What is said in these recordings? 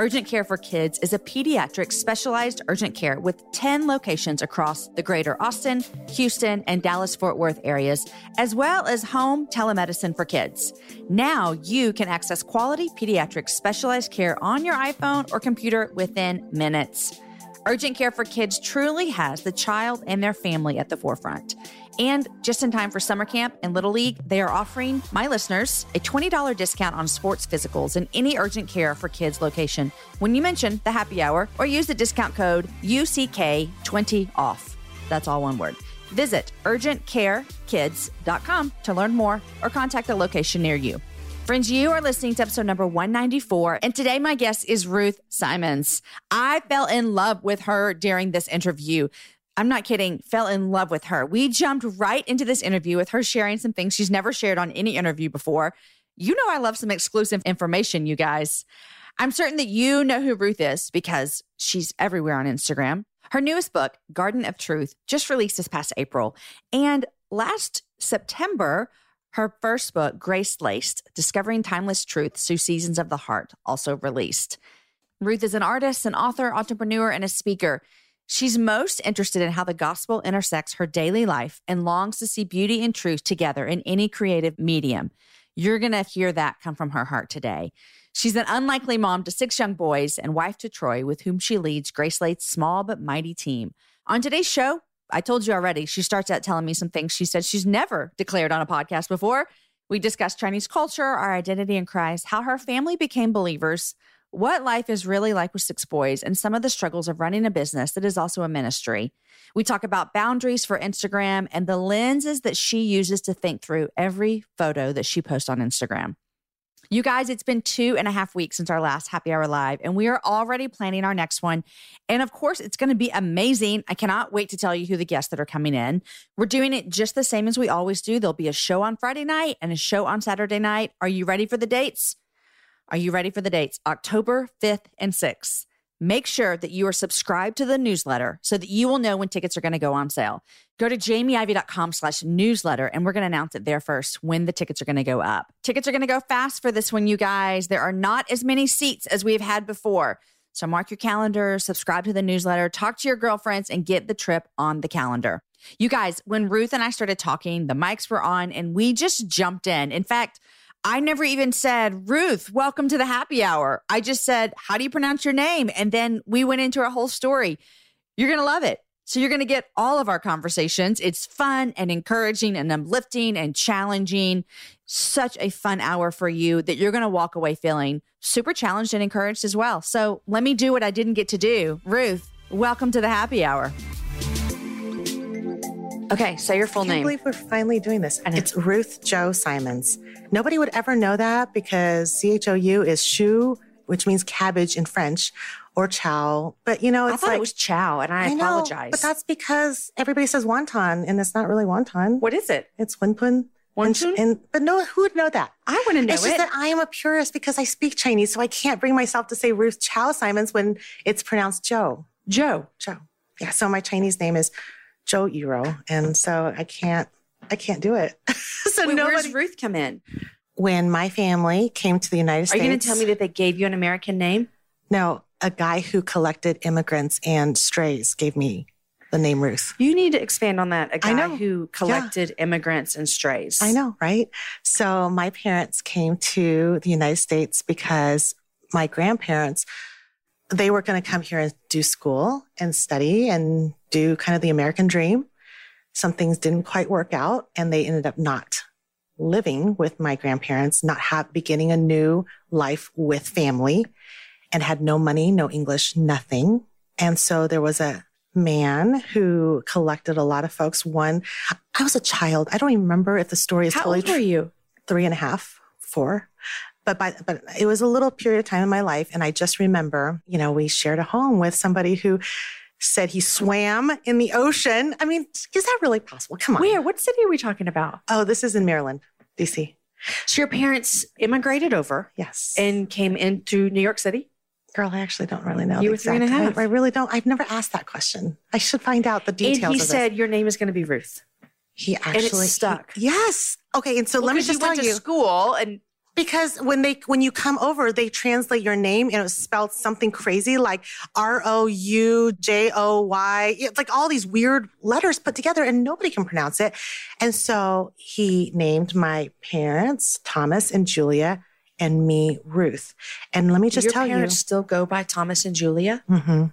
Urgent Care for Kids is a pediatric specialized urgent care with 10 locations across the greater Austin, Houston, and Dallas Fort Worth areas, as well as home telemedicine for kids. Now you can access quality pediatric specialized care on your iPhone or computer within minutes. Urgent Care for Kids truly has the child and their family at the forefront. And just in time for summer camp and Little League, they are offering my listeners a $20 discount on sports physicals in any urgent care for kids location when you mention the happy hour or use the discount code UCK20OFF. That's all one word. Visit urgentcarekids.com to learn more or contact a location near you. Friends, you are listening to episode number 194, and today my guest is Ruth Simons. I fell in love with her during this interview. I'm not kidding, fell in love with her. We jumped right into this interview with her sharing some things she's never shared on any interview before. You know, I love some exclusive information, you guys. I'm certain that you know who Ruth is because she's everywhere on Instagram. Her newest book, Garden of Truth, just released this past April. And last September, her first book, GraceLaced Discovering Timeless Truths Through Seasons of the Heart, also released. Ruth is an artist, an author, entrepreneur, and a speaker. She's most interested in how the gospel intersects her daily life and longs to see beauty and truth together in any creative medium. You're going to hear that come from her heart today. She's an unlikely mom to six young boys and wife to Troy, with whom she leads Grace Lace's small but mighty team. On today's show, I told you already, she starts out telling me some things she said she's never declared on a podcast before. We discussed Chinese culture, our identity in Christ, how her family became believers, what life is really like with six boys and some of the struggles of running a business that is also a ministry. We talk about boundaries for Instagram and the lenses that she uses to think through every photo that she posts on Instagram. You guys, it's been two and a half weeks since our last happy hour live, and we are already planning our next one. And of course, it's going to be amazing. I cannot wait to tell you who the guests that are coming in. We're doing it just the same as we always do. There'll be a show on Friday night and a show on Saturday night. Are you ready for the dates? Are you ready for the dates? October 5th and 6th. Make sure that you are subscribed to the newsletter so that you will know when tickets are going to go on sale. Go to jamieivey.com slash newsletter and we're going to announce it there first when the tickets are going to go up. Tickets are going to go fast for this one, you guys. There are not as many seats as we've had before. So mark your calendar, subscribe to the newsletter, talk to your girlfriends, and get the trip on the calendar. You guys, when Ruth and I started talking, the mics were on and we just jumped in. In fact, I never even said, Ruth, welcome to the happy hour. I just said, How do you pronounce your name? And then we went into our whole story. You're going to love it. So you're going to get all of our conversations. It's fun and encouraging and uplifting and challenging. Such a fun hour for you that you're going to walk away feeling super challenged and encouraged as well. So let me do what I didn't get to do. Ruth, welcome to the happy hour. Okay, say your full name. I can't name. believe we're finally doing this. And it's Ruth Joe Simons. Nobody would ever know that because C H O U is chou, which means cabbage in French, or chow. But you know, I it's thought like it was chow, and I, know, apologize. but that's because everybody says wonton, and it's not really wonton. what is it? It's winpun. And, Wonton? and but no, who would know that? I want to know it's it. just that I am a purist because I speak Chinese, so I can't bring myself to say Ruth Chow Simons when it's pronounced Joe. Joe. Joe. Yeah. So my Chinese name is Joe Ero, and so I can't. I can't do it. so Wait, nobody. where's Ruth come in? when my family came to the United States, Are you going to tell me that they gave you an American name? no, a guy who collected immigrants and strays gave me the name Ruth. You need to expand on that. A guy I know. who collected immigrants and strays. I know, right? So my parents came to the United States because my grandparents they were going to come here and do school and study and do kind of the American dream. Some things didn't quite work out and they ended up not living with my grandparents, not have, beginning a new life with family and had no money, no English, nothing. And so there was a man who collected a lot of folks. One, I was a child. I don't even remember if the story is How totally old were you? three and a half, four. But by, but it was a little period of time in my life. And I just remember, you know, we shared a home with somebody who said he swam in the ocean. I mean, is that really possible? Come on. Where? What city are we talking about? Oh, this is in Maryland, DC. So your parents immigrated over Yes. and came into New York City. girl, I actually don't really know. You were three and a half. I, I really don't. I've never asked that question. I should find out the details and he said your name is going to be Ruth. he actually it's stuck. he- yes. Okay. And so let me just you tell went you. to school and Because when they when you come over, they translate your name and it was spelled something crazy like R O U J O Y. It's like all these weird letters put together and nobody can pronounce it. And so he named my parents Thomas and Julia and me Ruth. And let me just your tell parents still go by Thomas and Julia. you. hmm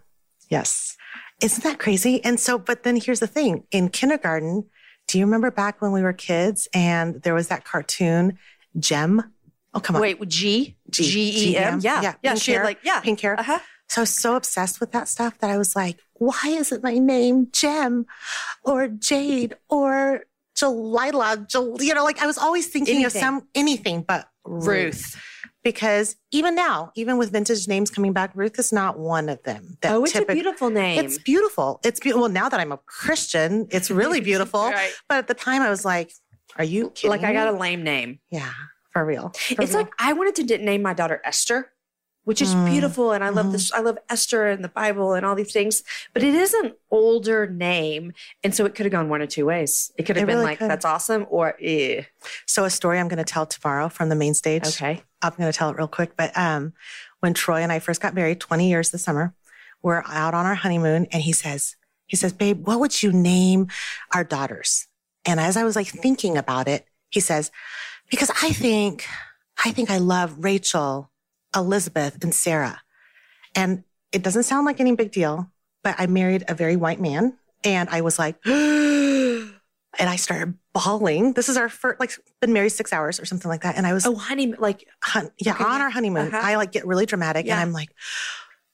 Yes. Isn't that crazy? And so, but then here's the thing in kindergarten, do you remember back when we were kids and there was that cartoon, Gem? Oh, come on. Wait, G G- E M. G-E-M? Yeah, Yeah, yeah. She had hair, like yeah, pink hair. Uh-huh. So I was so obsessed with that stuff that I was like, why isn't my name Gem or Jade or Jalila? Jal-, you know, like I was always thinking of Anything. some anything but Ruth. Ruth. Because even now, even with vintage names coming back, Ruth is not one of them. That Oh, it's typic- a beautiful name. It's beautiful. It's beautiful. Well, now that I'm a Christian, it's really beautiful. Right. But at the time, I was like, are you kidding? Like I got a lame name. yeah, for real. For It's real. like I wanted to name my daughter Esther, which is Mm. beautiful, and I love Mhm. this. I love Esther and the Bible and all these things, but it is an older name, and so it could have gone one or two ways. It could have It been really like could. that's awesome, or eh. so a story I'm going to tell tomorrow from the main stage. okay. I'm going to tell it real quick. But um, when Troy and I first got married, 20 years this summer, we're out on our honeymoon, and he says, he says, babe, what would you name our daughters? And as I was like thinking about it, he says, because I think, I think I love Rachel, Elizabeth, and Sarah. And it doesn't sound like any big deal, but I married a very white man, and I was like, and I started bawling. This is our first, like, been married six hours or something like that. And I was Oh, honey, like hun- yeah, Okay, on our honeymoon, Uh-huh. I like get really dramatic Yeah. and I'm like,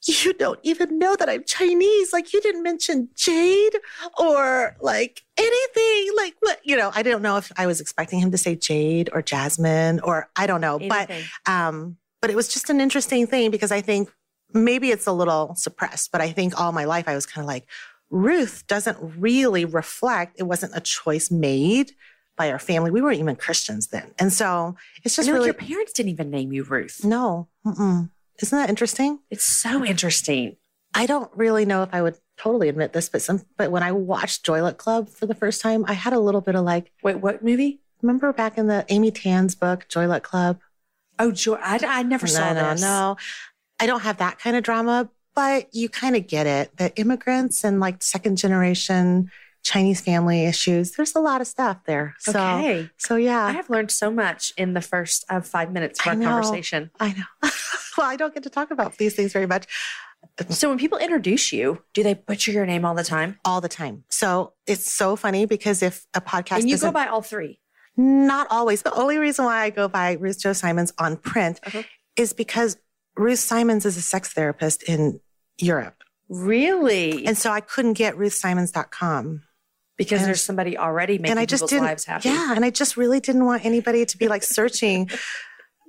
you don't even know that I'm Chinese. Like you didn't mention Jade or like anything. Like what, you know, I don't know if I was expecting him to say Jade or Jasmine or I don't know, anything. but, um, but it was just an interesting thing because I think maybe it's a little suppressed, but I think all my life I was kind of like, Ruth doesn't really reflect, it wasn't a choice made by our family. We weren't even Christians then. And so it's just really, your parents didn't even name you Ruth. no. Mm-mm. Isn't that interesting? It's so interesting. I don't really know if I would totally admit this, but some but when I watched Joy Luck Club for the first time, I had a little bit of like, Wait, what movie? remember back in the Amy Tan's book, Joy Luck Club? Oh, Joy. I, I never saw no, this. no, no. I don't have that kind of drama, but you kind of get it. The immigrants and like second generation Chinese family issues, there's a lot of stuff there. So Okay. so yeah. I have learned so much in the first uh, five minutes of I our know. conversation. I know. well, I don't get to talk about these things very much. So when people introduce you, do they butcher your name all the time? all the time. So it's so funny because if a podcast and you go by all three. not always, the only reason why I go by Ruth Joe Simons on print Uh-huh. is because Ruth Simons is a sex therapist in Europe. Really? And so I couldn't get ruthsimons.com. because and- there's somebody already making and I just people's didn't, lives happy. yeah. And I just really didn't want anybody to be like searching,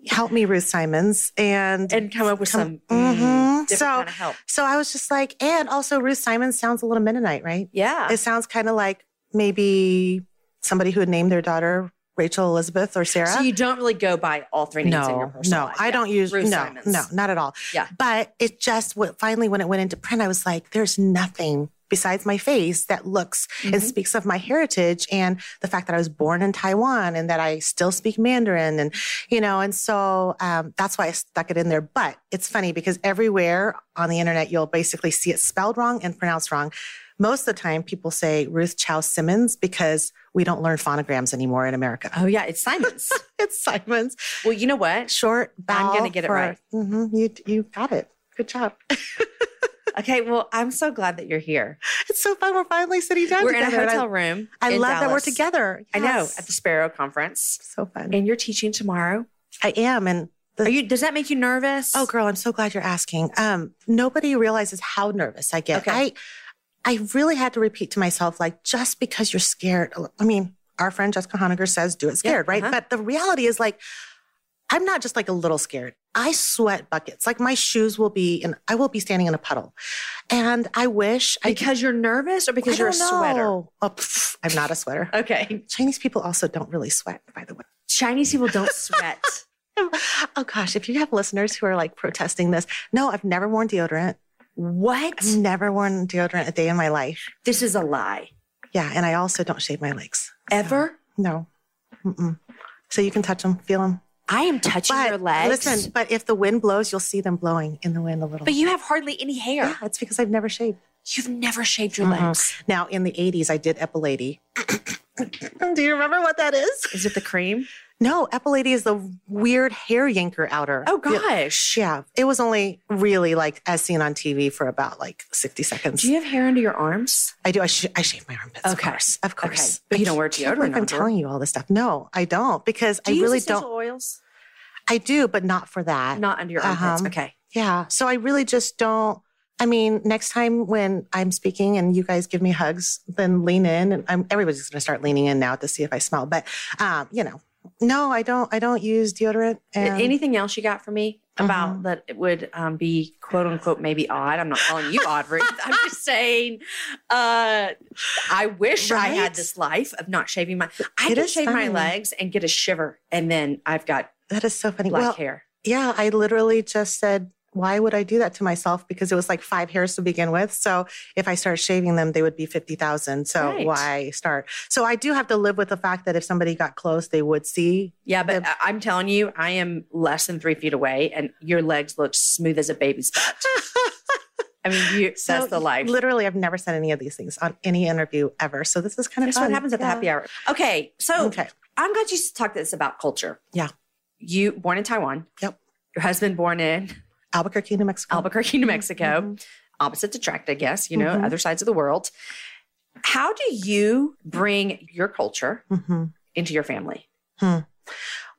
help me, Ruth Simons. And, And come up with Come- some Mhm. mm, different So- kind of help. so I was just like, and also Ruth Simons sounds a little Mennonite, right? Yeah. It sounds kind of like maybe somebody who would name their daughter Rachel Elizabeth or Sarah. So you don't really go by all three names in your no, personal no, life. I Yeah. don't use Ruth no, Simons. no, not at all. Yeah. But it just what finally when it went into print, I was like, there's nothing besides my face that looks and Mhm. speaks of my heritage and the fact that I was born in Taiwan and that I still speak Mandarin and you know, and so um, that's why I stuck it in there. But it's funny because everywhere on the internet you'll basically see it spelled wrong and pronounced wrong. Most of the time, people say Ruth Chow Simmons because we don't learn phonograms anymore in America. Oh yeah, it's Simons. It's Simons well, you know what? short. I'm gonna get it right. Mhm, you you got it. Good job. Okay, well, I'm so glad that you're here. It's so fun. We're finally sitting down We're in a together. and I- hotel room. I, in love that we're Dallas. together. I know at the Sparrow Conference, so fun. and you're teaching tomorrow. I am. And the, Are you? Does that make you nervous? Oh, girl, I'm so glad you're asking. Um, nobody realizes how nervous I get. Okay. I, I really had to repeat to myself, like, just because you're scared. I mean, our friend Jessica Honegger says, "Do it scared," right? uh-huh. But the reality is, like, I'm not just like a little scared. I sweat buckets. Like my shoes will be, and I will be standing in a puddle. And I wish I because you're nervous, or because I you're a don't sweater. Oh, pff, I'm not a sweater. Okay. Chinese people also don't really sweat, by the way. Chinese people don't sweat. Oh gosh, if you have listeners who are like protesting this, no, I've never worn deodorant. what? I've never worn deodorant a day in my life. This is a lie. Yeah, and I also don't shave my legs. Ever? No. Mm-mm. So you can touch them, feel them. I am touching But your legs. listen, but if the wind blows, you'll see them blowing in the wind a little. but you have hardly any hair. yeah, that's because I've never shaved. You've never shaved your Mhm. legs. Now, in the 80s, I did epilady. Do you remember what that is? Is it the cream? No, epilady is the weird hair yanker outer. Oh gosh. Yeah, it was only really like as seen on TV for about like 60 seconds. Do you have hair under your arms? I do. I, sh- I shave my armpits, of course. Of Okay. course. But you don't wear deodorant I'm telling you all this stuff. No, I don't because Do I you really don't. oils? I do, but not for that. Not under your armpits. Uh-huh. Okay. Yeah. So I really just don't. I mean, next time when I'm speaking and you guys give me hugs, then lean in, and I'm, everybody's going to start leaning in now to see if I smell. But um, you know, no, I don't. I don't use deodorant. And Anything else you got for me about Mhm. that it would um, be quote unquote maybe odd? I'm not calling you odd, Ruth. I'm just saying. Uh, I wish I had this life of not shaving my. I It can is shave my legs and get a shiver, and then I've got that is so funny. black well, hair. yeah, I literally just said, why would I do that to myself? Because it was like five hairs to begin with. So if I start shaving them, they would be 50,000. So Right. why start? So I do have to live with the fact that if somebody got close, they would see. Yeah, but the- I'm telling you, I am less than three feet away, and your legs look smooth as a baby's butt. I mean, you, So that's the life. Literally, I've never said any of these things on any interview ever. So this is kind of That's fun. what happens at the happy hour. Okay, so Okay. I'm glad you talked this about culture. Yeah. You born in Taiwan. Yep. Your husband born in Albuquerque, New Mexico. Albuquerque, New Mexico. Mhm. Opposites attract, I guess, you know, Mhm. other sides of the world. How do you bring your culture Mhm. into your family?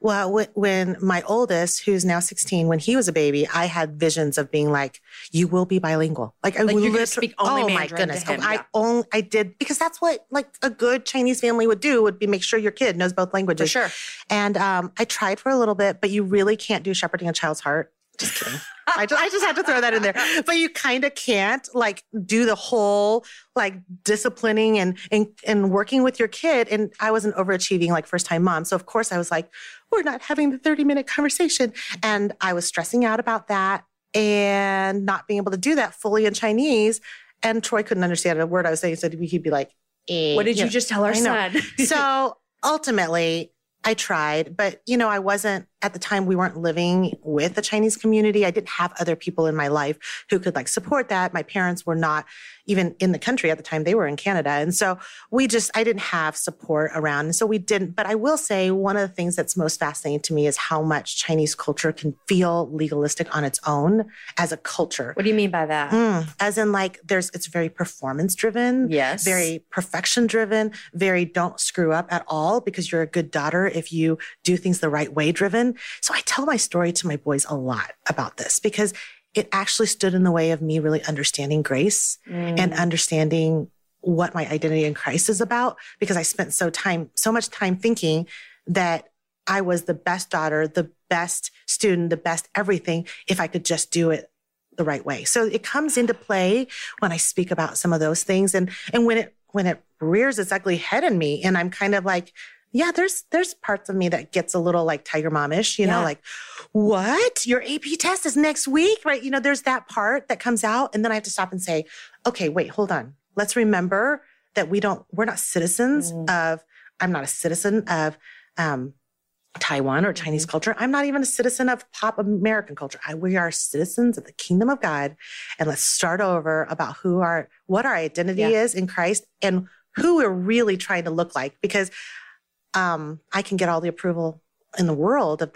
Well, when my oldest, who's now 16, when he was a baby, I had visions of being like, you will be bilingual. Like, I Like, would you're gonna liter- speak only oh my Mandarin to goodness. him, I yeah. only, I did because that's what like a good Chinese family would do would be make sure your kid knows both For languages. sure. And um, I tried for a little bit, but you really can't do shepherding a child's heart. Just kidding. I just, I just had to throw that in there. But you kind of can't like do the whole like disciplining and, and and working with your kid. And I was an overachieving like first time mom. So of course I was like, we're not having the 30 minute conversation. And I was stressing out about that and not being able to do that fully in Chinese. And Troy couldn't understand a word I was saying. So he'd be like, eh, What did you know. just tell our son? so ultimately, I tried, but you know, I wasn't at the time we weren't living with the Chinese community. I didn't have other people in my life who could like support that. My parents were not even in the country at the time. They were in Canada. And so we just, I didn't have support around. And so we didn't. But I will say one of the things that's most fascinating to me is how much Chinese culture can feel legalistic on its own as a culture. what do you mean by that? Mm, as in like there's, it's very performance driven Yes. very perfection driven, very don't screw up at all because you're a good daughter if you do things the right way driven. So I tell my story to my boys a lot about this because it actually stood in the way of me really understanding grace Mm. and understanding what my identity in Christ is about because I spent so time so much time thinking that I was the best daughter, the best student, the best everything if I could just do it the right way. So it comes into play when I speak about some of those things and and when it when it rears its ugly head in me and I'm kind of like yeah, there's there's parts of me that gets a little like tiger momish, you know, like what? Your AP test is next week, right? You know, there's that part that comes out and then I have to stop and say, okay, wait, hold on. Let's remember that we don't we're not citizens Mm. of I'm not a citizen of um Taiwan or Chinese culture. I'm not even a citizen of pop American culture. I, we are citizens of the kingdom of God. And let's start over about who our, what our identity Yeah. is in Christ and who we're really trying to look like. Because um, I can get all the approval in the world of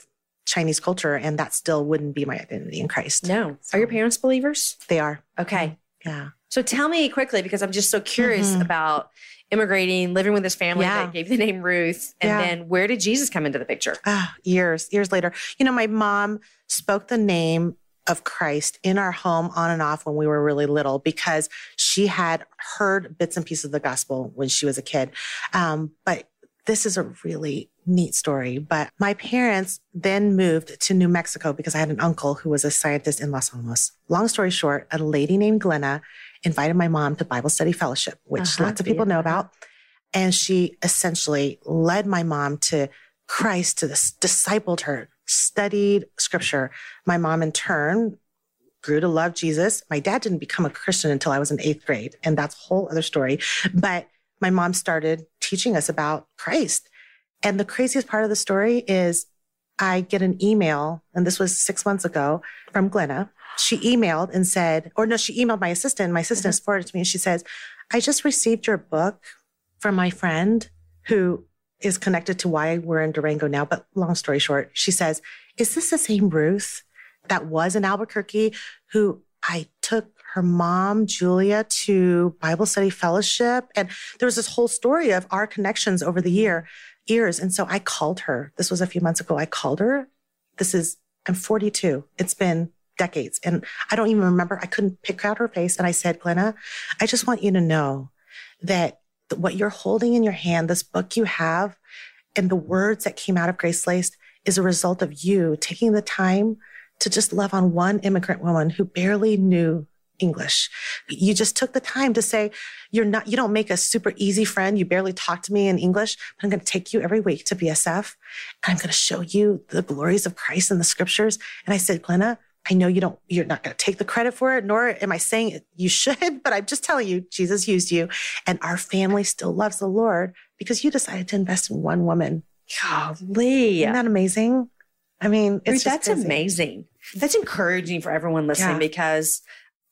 Chinese culture, and that still wouldn't be my identity in Christ. No. Are your parents believers? They are. Okay. Yeah. So tell me quickly, because I'm just so curious Mhm. about immigrating, living with this family Yeah. that gave the name Ruth. And Yeah. then where did Jesus come into the picture? Ah, years, years later. You know, my mom spoke the name of Christ in our home on and off when we were really little because she had heard bits and pieces of the gospel when she was a kid. Um, but this is a really neat story. But my parents then moved to New Mexico because I had an uncle who was a scientist in Los Alamos. Long story short, a lady named Glenna invited my mom to Bible study fellowship, which Uh-huh, lots of people yeah. know about. And she essentially led my mom to Christ, to this, discipled her, studied scripture. My mom, in turn, grew to love Jesus. My dad didn't become a Christian until I was in eighth grade, and that's a whole other story. But my mom started teaching us about Christ. And the craziest part of the story is I get an email, and this was six months ago from Glenna. She emailed and said, or no, she emailed my assistant. My assistant has forwarded it to me, and she says, I just received your book from my friend who is connected to why we're in Durango now. But long story short, she says, Is this the same Ruth that was in Albuquerque who I her mom, Julia, to Bible study fellowship? And there was this whole story of our connections over the year, years. And so I called her. This was a few months ago. I called her. This is, I'm 42. It's been decades. And I don't even remember. I couldn't pick out her face. And I said, Glenna, I just want you to know that what you're holding in your hand, this book you have, and the words that came out of GraceLaced is a result of you taking the time to just love on one immigrant woman who barely knew English. You just took the time to say, you're not, you don't make a super easy friend. You barely talk to me in English, but I'm going to take you every week to BSF and I'm going to show you the glories of Christ in the scriptures. And I said, Glenna, I know you don't, you're not going to take the credit for it, nor am I saying you should, but I'm just telling you, Jesus used you and our family still loves the Lord because you decided to invest in one woman. Golly. Isn't that amazing? I mean, it's Ruth, just that's crazy. amazing. That's encouraging for everyone listening Yeah. because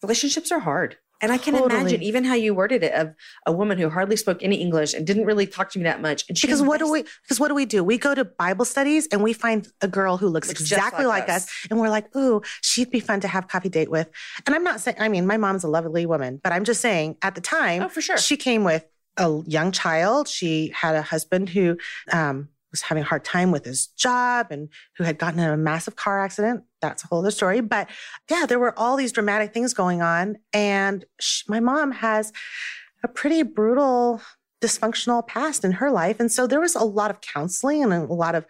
relationships are hard. And I can Totally. imagine even how you worded it of a woman who hardly spoke any English and didn't really talk to me that much. And she Because what do we? Because what do we do? We go to Bible studies and we find a girl who looks Looks exactly like like, us. us. and we're like, "Ooh, she'd be fun to have coffee date with." And I'm not saying. I mean, my mom's a lovely woman, but I'm just saying. At the time, Oh, for sure. she came with a young child. She had a husband who um, was having a hard time with his job and who had gotten in a massive car accident. That's a whole other story. But yeah, there were all these dramatic things going on. And sh- my mom has a pretty brutal, dysfunctional past in her life. And so there was a lot of counseling and a lot of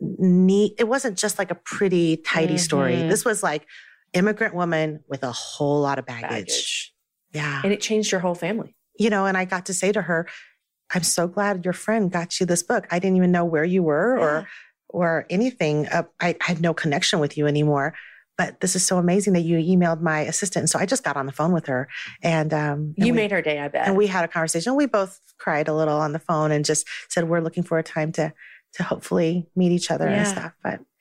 neat, it wasn't just like a pretty, tidy story. Mhm. This was like immigrant woman with a whole lot of baggage. baggage. Yeah And it changed your whole family. you know, and I got to say to her, I'm so glad your friend got you this book. I didn't even know where you were or or anything. Uh, I, I had no connection with you anymore. But this is so amazing that you emailed my assistant. And so I just got on the phone with her and um and You we, made her day, I bet. and we had a conversation. We both cried a little on the phone and just said we're looking for a time to to hopefully meet each other and stuff. But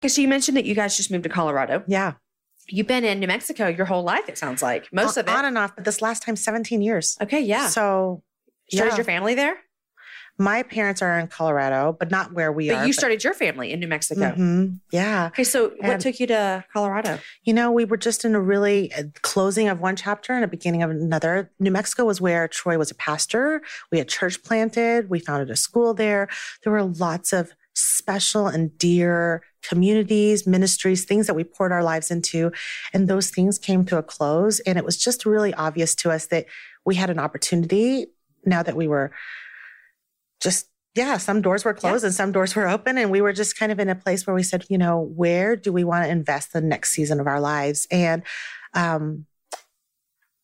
Okay, so you mentioned that you guys just moved to Colorado. Yeah. You've been in New Mexico your whole life, it sounds like. Most on, of it. On and off, but this last time, 17 years. okay, yeah. So, started yeah. your family there? my parents are in Colorado, but not where we are. But are. you started your family in New Mexico. Mhm. Yeah. Okay, so what took you to Colorado? You know, we were just in a really uh, closing of one chapter and a beginning of another. New Mexico was where Troy was a pastor. We had church planted. We founded a school there. There were lots of special and dear communities, ministries, things that we poured our lives into. And those things came to a close. And it was just really obvious to us that we had an opportunity now that we were just yeah, some doors were closed and some doors were open. And we were just kind of in a place where we said, you know, where do we want to invest the next season of our lives? And um,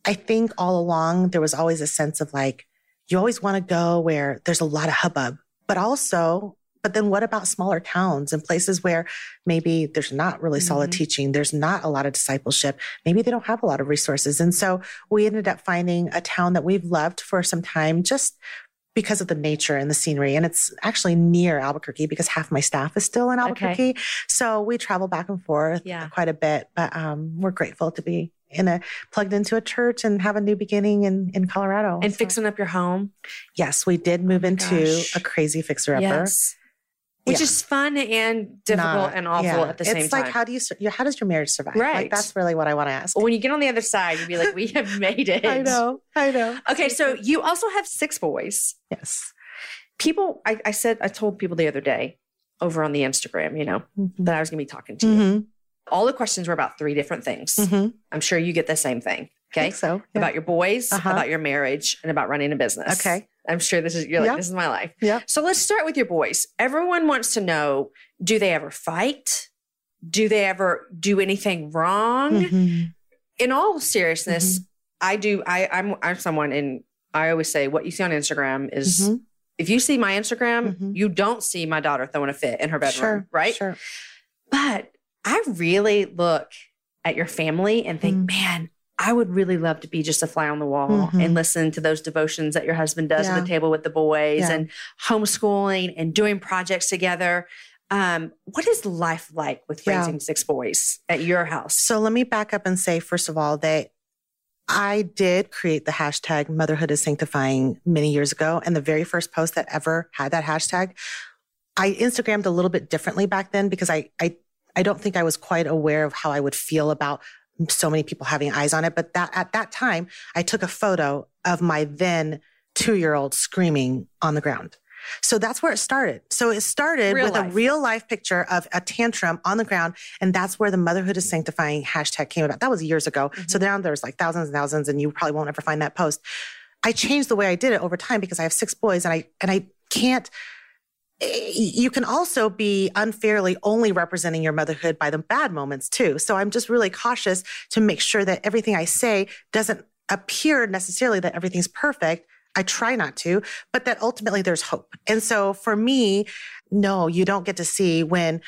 I think all along there was always a sense of like, you always want to go where there's a lot of hubbub, but also, but then what about smaller towns and places where maybe there's not really solid Mhm. teaching, there's not a lot of discipleship, maybe they don't have a lot of resources. And so we ended up finding a town that we've loved for some time just because of the nature and the scenery. And it's actually near Albuquerque because half my staff is still in Albuquerque. So we travel back and forth Yeah. quite a bit, but um, we're grateful to be in a plugged into a church and have a new beginning in, in Colorado. And So- fixing up your home. Yes, we did move Oh into gosh. a crazy fixer upper. Yes. Which Yeah. is fun and difficult Not- and awful yeah. at the it's same time. It's like how do you sur- how does your marriage survive? Right. Like that's really what I want to ask. Well, when you get on the other side, you'd be like, we have made it. I know. I know. Okay, so you also have six boys. Yes. People, I, I said, I told people the other day over on the Instagram, you know, that I was going to be talking to you. Mm-hmm. All the questions were about three different things. Mm-hmm. I'm sure you get the same thing. Okay. so yeah. About your boys, Uh-huh. about your marriage, and about running a business. Okay. I'm sure this is, you're like, this is my life. Yeah. So let's start with your boys. Everyone wants to know do they ever fight? Do they ever do anything wrong? Mhm. In all seriousness, Mm-hmm. I do. I, I'm I'm someone, and I always say what you see on Instagram is Mhm. if you see my Instagram, Mhm. you don't see my daughter throwing a fit in her bedroom, Sure. right? Sure. But I really look at your family and think, Mm. man, I would really love to be just a fly on the wall Mhm. and listen to those devotions that your husband does at the table with the boys Yeah. and homeschooling and doing projects together. Um, what is life like with Yeah. raising six boys at your house? So let me back up and say, first of all, that I did create the hashtag motherhood is sanctifying many years ago. And the very first post that ever had that hashtag, I Instagrammed a little bit differently back then because I, I, I don't think I was quite aware of how I would feel about so many people having eyes on it. But that at that time, I took a photo of my then two year old screaming on the ground. So that's where it started. So it started Real with life. a real life picture of a tantrum on the ground. And that's where the motherhood is sanctifying hashtag came about. That was years ago. So mm-hmm. now there's like thousands and thousands, and you probably won't ever find that post. I changed the way I did it over time because I have six boys and I, and I can't, you can also be unfairly only representing your motherhood by the bad moments too. So I'm just really cautious to make sure that everything I say doesn't appear necessarily that everything's perfect. I try not to, but that ultimately there's hope. And so for me, no, you don't get to see when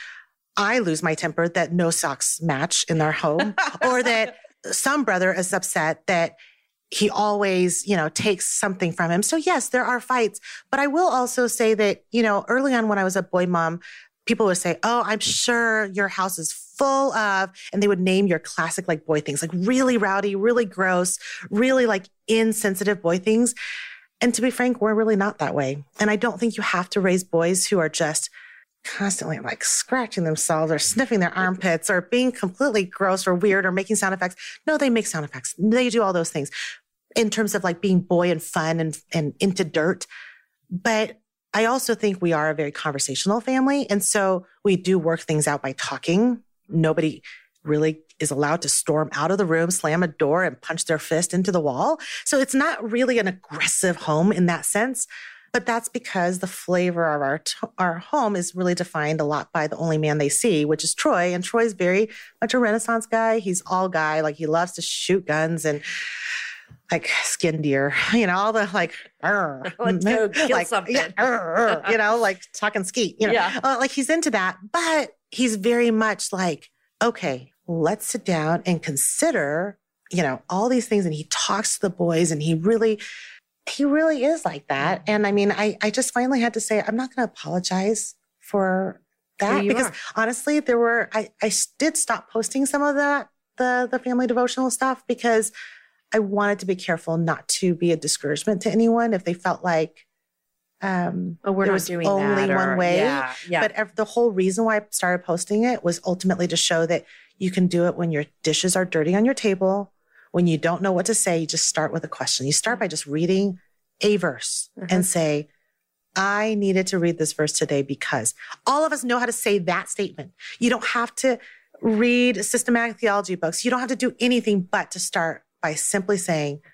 I lose my temper that no socks match in our home or that some brother is upset that he always, you know, takes something from him. So yes, there are fights, but I will also say that, you know, early on when I was a boy mom, people would say, "Oh, I'm sure your house is full of," and they would name your classic like boy things, like really rowdy, really gross, really like insensitive boy things. And to be frank, we're really not that way. And I don't think you have to raise boys who are just constantly like scratching themselves or sniffing their armpits or being completely gross or weird or making sound effects. No, they make sound effects. They do all those things in terms of like being boy and fun and, and into dirt. But I also think we are a very conversational family. And so we do work things out by talking. Nobody really is allowed to storm out of the room, slam a door, and punch their fist into the wall. So it's not really an aggressive home in that sense. But that's because the flavor of our t- our home is really defined a lot by the only man they see, which is Troy. And Troy's very much a Renaissance guy. He's all guy, like he loves to shoot guns and like skin deer, you know, all the like, Let's go kill like, something. yeah, arr, arr, you know, like talking skeet, you know, Yeah. Uh, like he's into that. But he's very much like, okay, let's sit down and consider, you know, all these things. And he talks to the boys and he really, he really is like that. And I mean, I, I just finally had to say, I'm not going to apologize for that because are. honestly, there were, I, I did stop posting some of that, the, the family devotional stuff because I wanted to be careful not to be a discouragement to anyone if they felt like, um, Oh, we're there not was doing only that, one way. yeah, yeah. But ev- the whole reason why I started posting it was ultimately to show that you can do it when your dishes are dirty on your table, when you don't know what to say. You just start with a question. You start by just reading a verse Uh-huh. and say, I needed to read this verse today because all of us know how to say that statement. You don't have to read systematic theology books. You don't have to do anything but to start by simply saying, "Uh,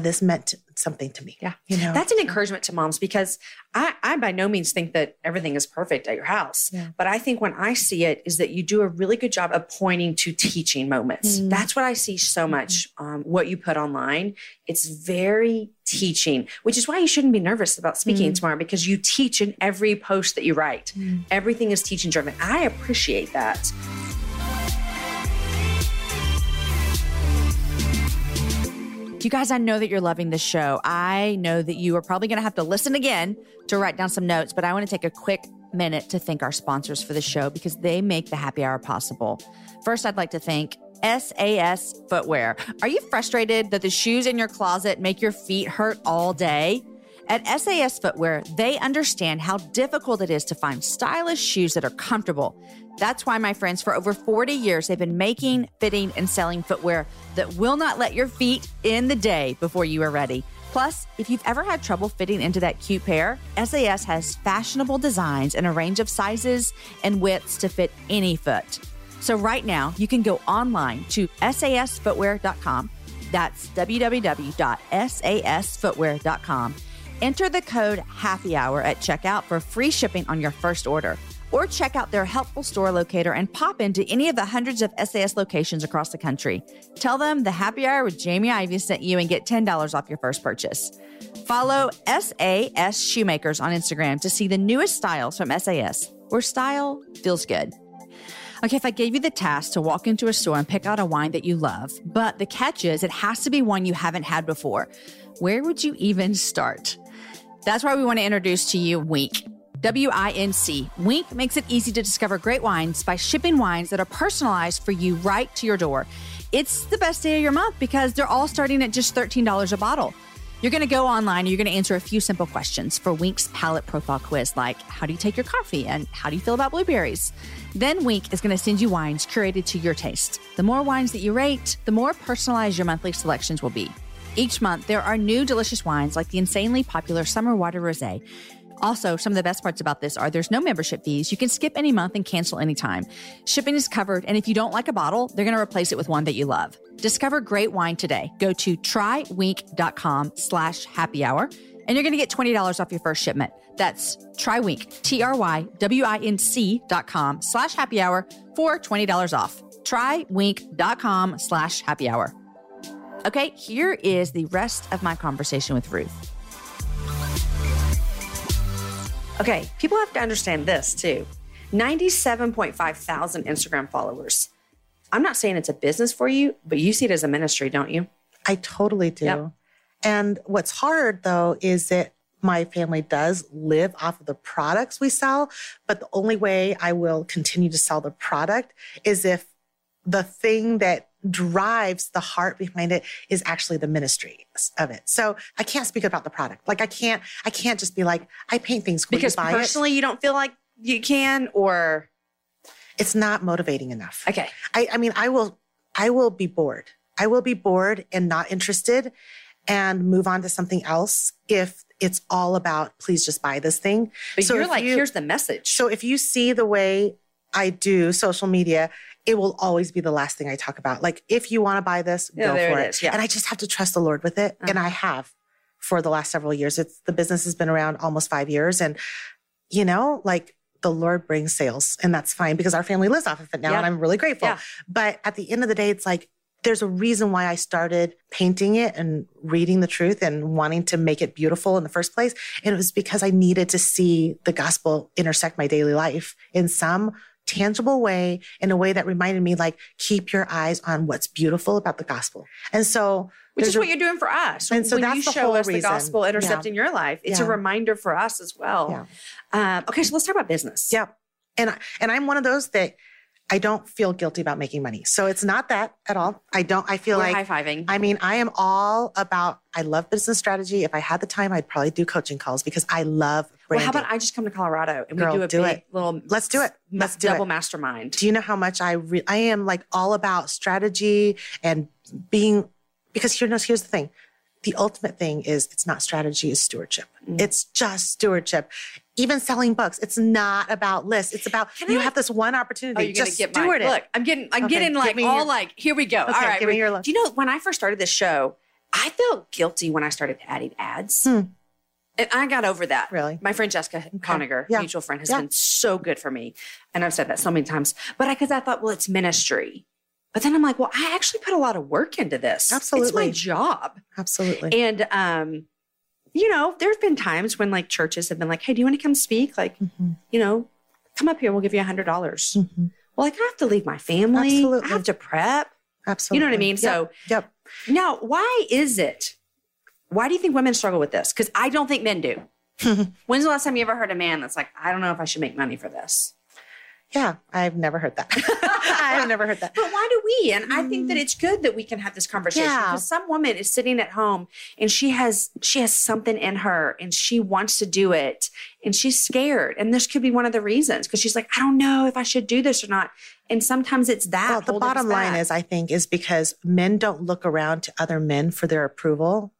this meant something to me. Yeah. You know, That's an encouragement to moms because I, I by no means think that everything is perfect at your house. Yeah. But I think when I see it is that you do a really good job of pointing to teaching moments. Mm. That's what I see so much. Um, what you put online, it's very teaching, which is why you shouldn't be nervous about speaking tomorrow because you teach in every post that you write. Everything is teaching driven. I appreciate that. You guys, I know that you're loving this show. I know that you are probably going to have to listen again to write down some notes, but I want to take a quick minute to thank our sponsors for the show because they make the happy hour possible. First, I'd like to thank SAS Footwear. Are you frustrated that the shoes in your closet make your feet hurt all day? At SAS Footwear, they understand how difficult it is to find stylish shoes that are comfortable. That's why, my friends, for over 40 years, they've been making, fitting, and selling footwear that will not let your feet in the day before you are ready. Plus, if you've ever had trouble fitting into that cute pair, SAS has fashionable designs and a range of sizes and widths to fit any foot. So, right now, you can go online to sasfootwear.com. That's www.sasfootwear.com. Enter the code happy hour at checkout for free shipping on your first order. Or check out their helpful store locator and pop into any of the hundreds of SAS locations across the country. Tell them the happy hour with Jamie Ivey sent you and get $10 off your first purchase. Follow SAS Shoemakers on Instagram to see the newest styles from SAS, where style feels good. Okay, if I gave you the task to walk into a store and pick out a wine that you love, but the catch is it has to be one you haven't had before, where would you even start? That's why we want to introduce to you Winc. W I N C. Winc makes it easy to discover great wines by shipping wines that are personalized for you right to your door. It's the best day of your month because they're all starting at just $13 a bottle. You're going to go online, you're going to answer a few simple questions for Winc's palate profile quiz, like how do you take your coffee and how do you feel about blueberries? Then Winc is going to send you wines curated to your taste. The more wines that you rate, the more personalized your monthly selections will be. Each month, there are new delicious wines like the insanely popular Summer Water Rosé. Also, some of the best parts about this are there's no membership fees. You can skip any month and cancel anytime. Shipping is covered, and if you don't like a bottle, they're going to replace it with one that you love. Discover great wine today. Go to trywinc.com slash happy hour, and you're going to get $20 off your first shipment. That's trywinc, T-R-Y-W-I-N-C dot com slash happy hour for $20 off. Trywinc.com slash happy hour. Okay, here is the rest of my conversation with Ruth. Okay, people have to understand this too. 97.5 thousand Instagram followers. I'm not saying it's a business for you, but you see it as a ministry, don't you? I totally do. Yep. And what's hard though is that my family does live off of the products we sell, but the only way I will continue to sell the product is if the thing that drives the heart behind it is actually the ministry of it. So I can't speak about the product. Like I can't, I can't just be like, I paint things cool, Because you buy it. personally, you don't feel like you can, or It's not motivating enough. okay, I, I mean, I will, I will be bored. I will be bored and not interested and move on to something else if it's all about, please just buy this thing. but So you're like, you- here's the message. So if you see the way I do social media, it will always be the last thing I talk about. Like, if you want to buy this, Yeah, go for it it. yeah. And I just have to trust the Lord with it. And Uh-huh. I have for the last several years. It's the business has been around almost five years. And, you know, like the Lord brings sales and that's fine because our family lives off of it now. Yeah. And I'm really grateful. Yeah. But at the end of the day, it's like, there's a reason why I started painting it and reading the truth and wanting to make it beautiful in the first place. And it was because I needed to see the gospel intersect my daily life in some tangible way, in a way that reminded me, like, keep your eyes on what's beautiful about the gospel. And so, Which is a- what you're doing for us. And so when that's you the show whole us the reason. gospel intercepting your life, it's a reminder for us as well. Um, okay, so let's talk about business. Yeah. And I, and I'm one of those that I don't feel guilty about making money. So it's not that at all. I don't, I feel We're like high fiving. I mean, I am all about, I love business strategy. If I had the time, I'd probably do coaching calls because I love Well, how about I just come to Colorado and Girl, we do a do big it. little Let's do it. Let's do double it. mastermind. do you know how much I re- I am like all about strategy and being because here knows here's the thing. The ultimate thing is it's not strategy, it's stewardship. Mm. It's just stewardship. Even selling books, it's not about lists. It's about Can you I- have this one opportunity. you're just get steward my it. look. I'm getting, I'm Okay, getting like all your- like, here we go. Okay, all right, give me your look. Do you know when I first started this show, I felt guilty when I started adding ads, Hmm. and I got over that. Really? my friend Jessica Honegger, Yeah. mutual friend, has Yeah. been so good for me, and I've said that so many times. But I, because I thought, well, it's ministry. But then I'm like, well, I actually put a lot of work into this. Absolutely. it's my job. Absolutely. And um, you know, there's been times when like churches have been like, "Hey, do you want to come speak? Like, Mhm. you know, come up here. We'll give you a hundred dollars." Mhm. Well, like I have to leave my family. Absolutely. I have to prep. Absolutely. You know what I mean? Yep. So Yep. now, why is it? Why do you think women struggle with this? Because I don't think men do. When's the last time you ever heard a man that's like, "I don't know if I should make money for this"? Yeah, I've never heard that. I've never heard that. But why do we? And I think that it's good that we can have this conversation Yeah. because some woman is sitting at home and she has she has something in her and she wants to do it and she's scared. And this could be one of the reasons because she's like, I don't know if I should do this or not. And sometimes it's that. Well, the bottom line is, I think, is because men don't look around to other men for their approval.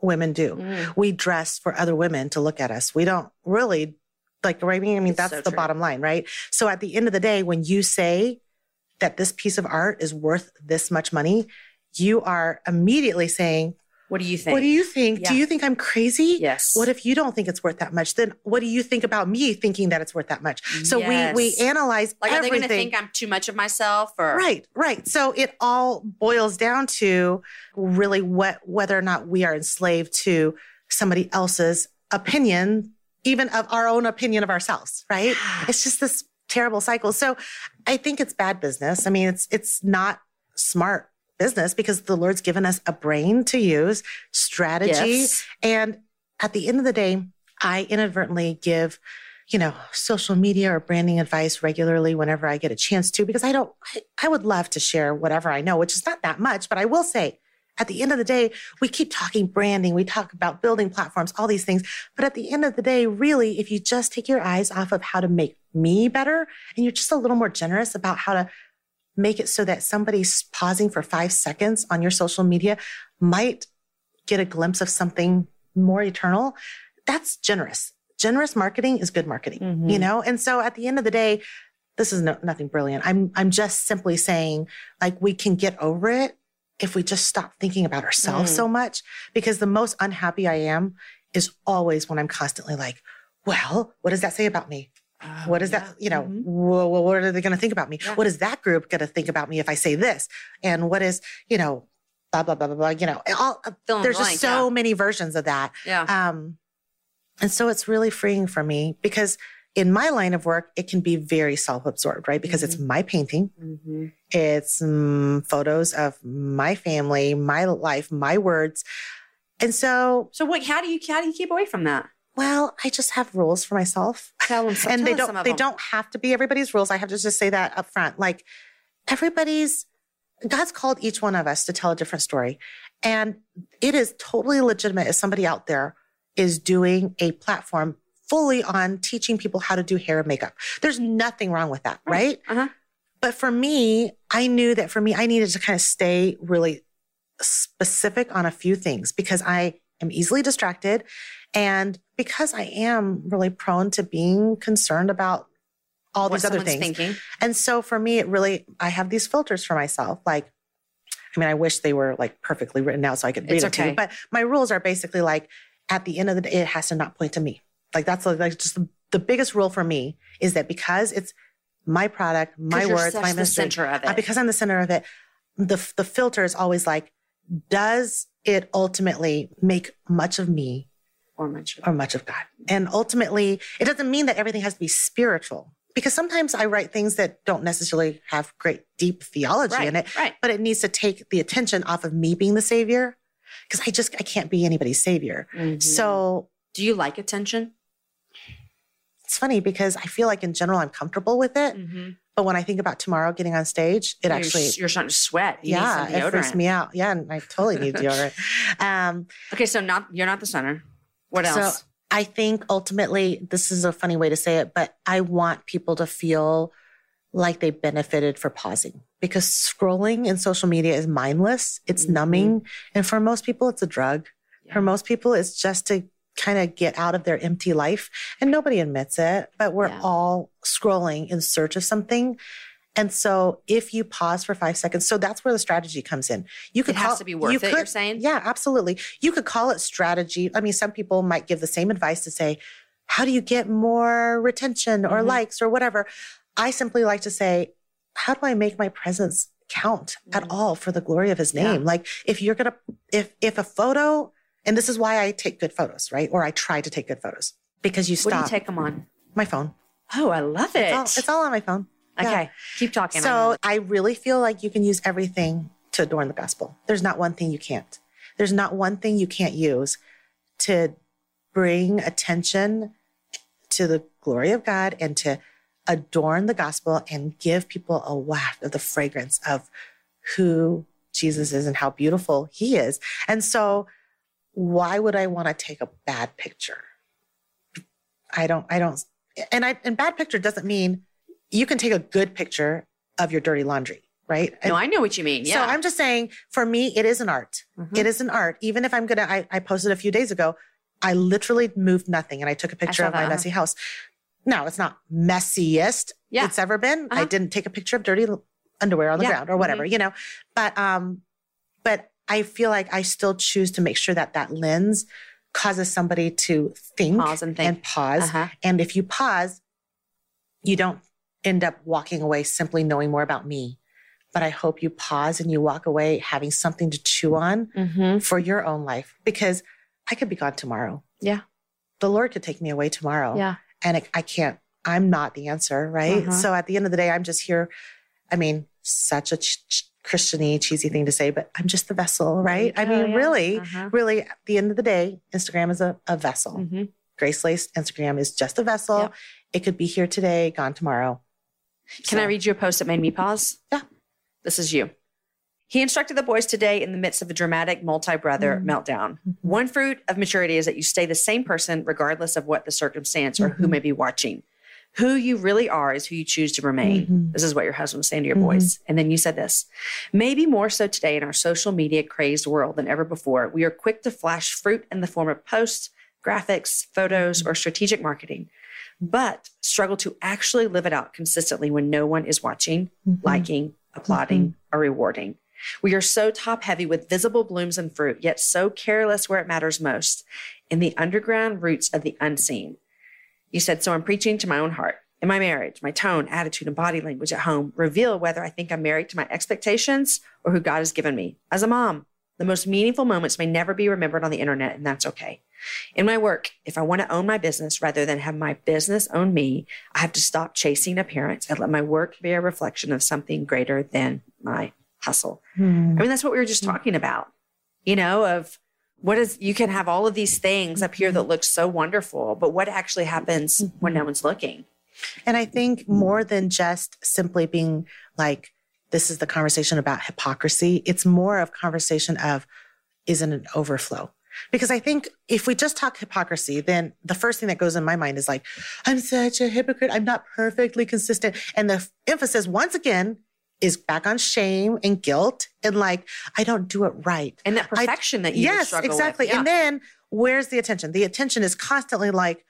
Women do. Mm. We dress for other women to look at us. We don't really like, right? I mean, I mean, that's so the true. bottom line, right? So at the end of the day, when you say that this piece of art is worth this much money, you are immediately saying, what do you think? What do you think? Yeah. Do you think I'm crazy? Yes. What if you don't think it's worth that much? Then what do you think about me thinking that it's worth that much? So we we analyze like, are they going to think I'm too much of myself or Right, right. So it all boils down to really what whether or not we are enslaved to somebody else's opinion, even of our own opinion of ourselves, right? It's just this terrible cycle. So I think it's bad business. I mean, it's it's not smart business because the Lord's given us a brain to use, strategy, Gifts. and at the end of the day, I inadvertently give, you know, social media or branding advice regularly whenever I get a chance to, because I don't, I, I would love to share whatever I know, which is not that much, but I will say at the end of the day, we keep talking branding, we talk about building platforms, all these things. But at the end of the day, really, if you just take your eyes off of how to make me better and you're just a little more generous about how to make it so that somebody's pausing for five seconds on your social media might get a glimpse of something more eternal, that's generous. Generous marketing is good marketing, Mm-hmm. you know? And so at the end of the day, this is no, nothing brilliant. I'm, I'm just simply saying like we can get over it if we just stop thinking about ourselves Mm. so much because the most unhappy I am is always when I'm constantly like, well, what does that say about me? what is that? You know, Mhm. wha- wha- what are they going to think about me? Yeah. What is that group going to think about me if I say this? And what is, you know, blah, blah, blah, blah, blah, you know, all, Fill there's just blank, so yeah. many versions of that. Yeah. Um, and so it's really freeing for me because in my line of work, it can be very self absorbed, right? Because it's my painting, Mhm. it's mm, photos of my family, my life, my words. And so, So what? How do you how do you keep away from that? well, I just have rules for myself. Tell them. and they don't they don't have to be everybody's rules. I have to just say that up front. Like everybody's God's called each one of us to tell a different story. And it is totally legitimate if somebody out there is doing a platform fully on teaching people how to do hair and makeup. There's nothing wrong with that, right? Uh-huh. But for me, I knew that for me, I needed to kind of stay really specific on a few things because I am easily distracted and because I am really prone to being concerned about all What these other things. thinking. And so for me, it really, I have these filters for myself. Like, I mean, I wish they were like perfectly written out so I could read It's it to you. But my rules are basically like, at the end of the day, it has to not point to me. Like that's like just the, the biggest rule for me is that because it's my product, my words, my the center of uh, it. because I'm the center of it, the the filter is always like, does it ultimately make much of me Or much. or much of God? And ultimately, it doesn't mean that everything has to be spiritual. Because sometimes I write things that don't necessarily have great deep theology Right. in it, Right. but it needs to take the attention off of me being the savior. Because I just I can't be anybody's savior. Mhm. So do you like attention? it's funny because I feel like in general I'm comfortable with it. Mm-hmm. But when I think about tomorrow getting on stage, it actually you're starting to sweat. You yeah, need some it freaks me out. Yeah, and I totally need deodorant. Um, Okay, so not you're not the center. What So else? I think ultimately, this is a funny way to say it, but I want people to feel like they benefited for pausing because scrolling in social media is mindless, it's Mhm. numbing. And for most people, it's a drug. Yeah. For most people, it's just to kind of get out of their empty life. And nobody admits it, but we're Yeah. all scrolling in search of something. And so if you pause for five seconds, so that's where the strategy comes in. You could It has call- to be worth you it, you're saying? Yeah, absolutely. You could call it strategy. I mean, some people might give the same advice to say, how do you get more retention or Mhm. likes or whatever? I simply like to say, how do I make my presence count at Mhm. all for the glory of his Yeah. name? Like if you're going to, if, if a photo, and this is why I take good photos, right? Or I try to take good photos because you stop. What do you take them on? my phone. Oh, I love it. It's all, it's all on my phone. Yeah. okay, keep talking. So I really feel like you can use everything to adorn the gospel. There's not one thing you can't. There's not one thing you can't use to bring attention to the glory of God and to adorn the gospel and give people a waft of the fragrance of who Jesus is and how beautiful he is. And so why would I want to take a bad picture? I don't, I don't, and I, and bad picture doesn't mean you can take a good picture of your dirty laundry, right? no, I know what you mean. Yeah. So I'm just saying, for me, it is an art. Mhm. It is an art. Even if I'm gonna, I, I posted a few days ago. I literally moved nothing, and I took a picture of my messy house. No, it's not messiest Yeah. it's ever been. I Uh-huh. didn't take a picture of dirty underwear on the Yeah. ground or whatever, you know. But um, but I feel like I still choose to make sure that that lens causes somebody to think Pause and think. and pause. Uh-huh. And if you pause, you don't end up walking away simply knowing more about me. But I hope you pause and you walk away having something to chew on Mm-hmm. for your own life because I could be gone tomorrow. Yeah. The Lord could take me away tomorrow. Yeah. And it, I can't, I'm not the answer. Right. Uh-huh. So at the end of the day, I'm just here. I mean, such a ch- ch- Christiany, cheesy thing to say, but I'm just the vessel. Right. I Oh, mean, yeah. really, Uh-huh. really, at the end of the day, Instagram is a, a vessel. Mm-hmm. GraceLaced Instagram is just a vessel. Yep. It could be here today, gone tomorrow. Can I read you a post that made me pause? Yeah. This is you. He instructed the boys today in the midst of a dramatic multi brother meltdown. One fruit of maturity is that you stay the same person regardless of what the circumstance or who may be watching. Who you really are is who you choose to remain. Mm-hmm. This is what your husband was saying to your mm-hmm. boys. And then you said this maybe more so today in our social media crazed world than ever before. We are quick to flash fruit in the form of posts, graphics, photos, or strategic marketing, but struggle to actually live it out consistently when no one is watching, mm-hmm. liking, applauding, or rewarding. We are so top heavy with visible blooms and fruit, yet so careless where it matters most in the underground roots of the unseen. You said, So I'm preaching to my own heart. In my marriage, my tone, attitude, and body language at home reveal whether I think I'm married to my expectations or who God has given me. As a mom, the most meaningful moments may never be remembered on the internet, and that's okay. In my work, if I want to own my business rather than have my business own me, I have to stop chasing appearance and let my work be a reflection of something greater than my hustle. Hmm. I mean, that's what we were just hmm. talking about, you know, of what is, you can have all of these things up here that mm-hmm. look so wonderful, but what actually happens when mm-hmm. no one's looking? And I think more than just simply being like, this is the conversation about hypocrisy, it's more of conversation of, isn't an overflow? Because I think if we just talk hypocrisy, then the first thing that goes in my mind is like, I'm such a hypocrite. I'm not perfectly consistent. And the emphasis, once again, is back on shame and guilt and like, I don't do it right. And that I- perfection that you yes, struggle with. exactly. Yeah. And then where's the attention? The attention is constantly like,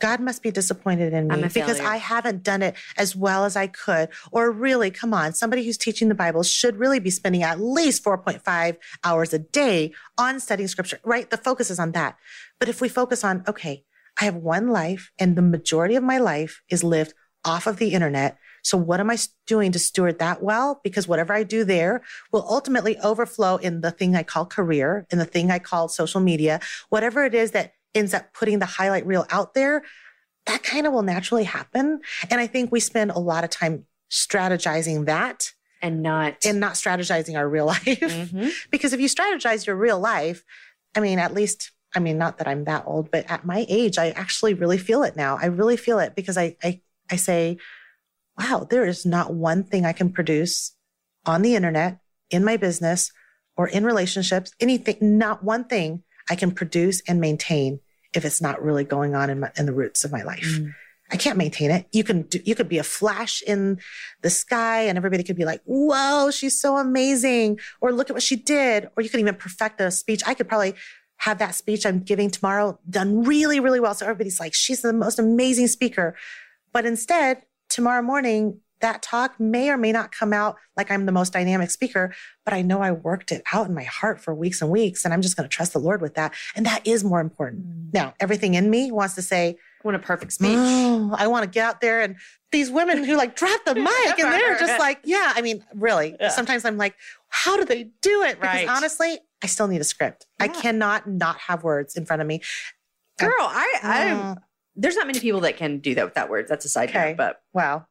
God must be disappointed in me because. I haven't done it as well as I could. Or really, come on, somebody who's teaching the Bible should really be spending at least 4.5 hours a day on studying scripture, right? The focus is on that. But if we focus on, okay, I have one life and the majority of my life is lived off of the internet. So what am I doing to steward that well? Because whatever I do there will ultimately overflow in the thing I call career, in the thing I call social media, whatever it is that ends up putting the highlight reel out there, that kind of will naturally happen. And I think we spend a lot of time strategizing that and not. and not strategizing our real life. Mhm. because if you strategize your real life, I mean, at least, I mean, not that I'm that old, but at my age, I actually really feel it now. I really feel it because I, I, I say, wow, there is not one thing I can produce on the internet, in my business, or in relationships, anything, not one thing I can produce and maintain if it's not really going on in, my, in the roots of my life. Mm. I can't maintain it. You can do, you could be a flash in the sky and everybody could be like, whoa, she's so amazing. Or look at what she did. Or you could even perfect a speech. I could probably have that speech I'm giving tomorrow done really, really well. So everybody's like, she's the most amazing speaker. But instead, tomorrow morning, that talk may or may not come out like I'm the most dynamic speaker, but I know I worked it out in my heart for weeks and weeks. And I'm just going to trust the Lord with that. And that is more important. Now, everything in me wants to say, I want a perfect speech. Oh, I want to get out there and these women who like drop the mic and they're just like, yeah, I mean, really. Yeah. Sometimes I'm like, how do they do it? Because Right. honestly, I still need a script. I cannot not have words in front of me. Girl, I, I, Uh, there's not many people that can do that without words. That's a side Okay. note, but wow.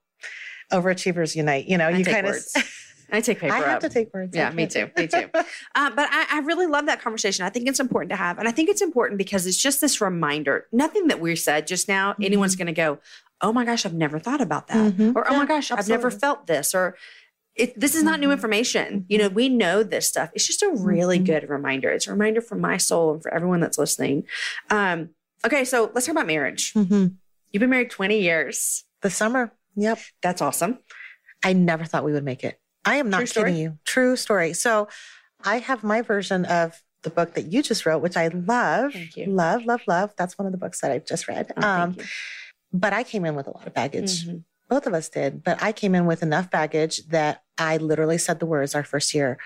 Overachievers unite. You know, I you take kind of. words. I take paper I have up. to take words. Yeah, me too. Me too. Uh, but I, I really love that conversation. I think it's important to have. And I think it's important because it's just this reminder. Nothing that we said just now, anyone's going to go, oh my gosh, I've never thought about that. Mhm. Or, oh my Yeah, gosh, I've never felt this. Or, it, this is not new Mhm. information. You know, we know this stuff. It's just a really Mhm. good reminder. It's a reminder for my soul and for everyone that's listening. Um, okay, so let's talk about marriage. Mhm. You've been married 20 years. The summer. Yep. That's awesome. I never thought we would make it. I am not True story? kidding you. True story. So I have my version of the book that you just wrote, which I love. Thank you. Love, love, love. That's one of the books that I've just read. Oh, um, but I came in with a lot of baggage. Mhm. Both of us did. But I came in with enough baggage that I literally said the words our first year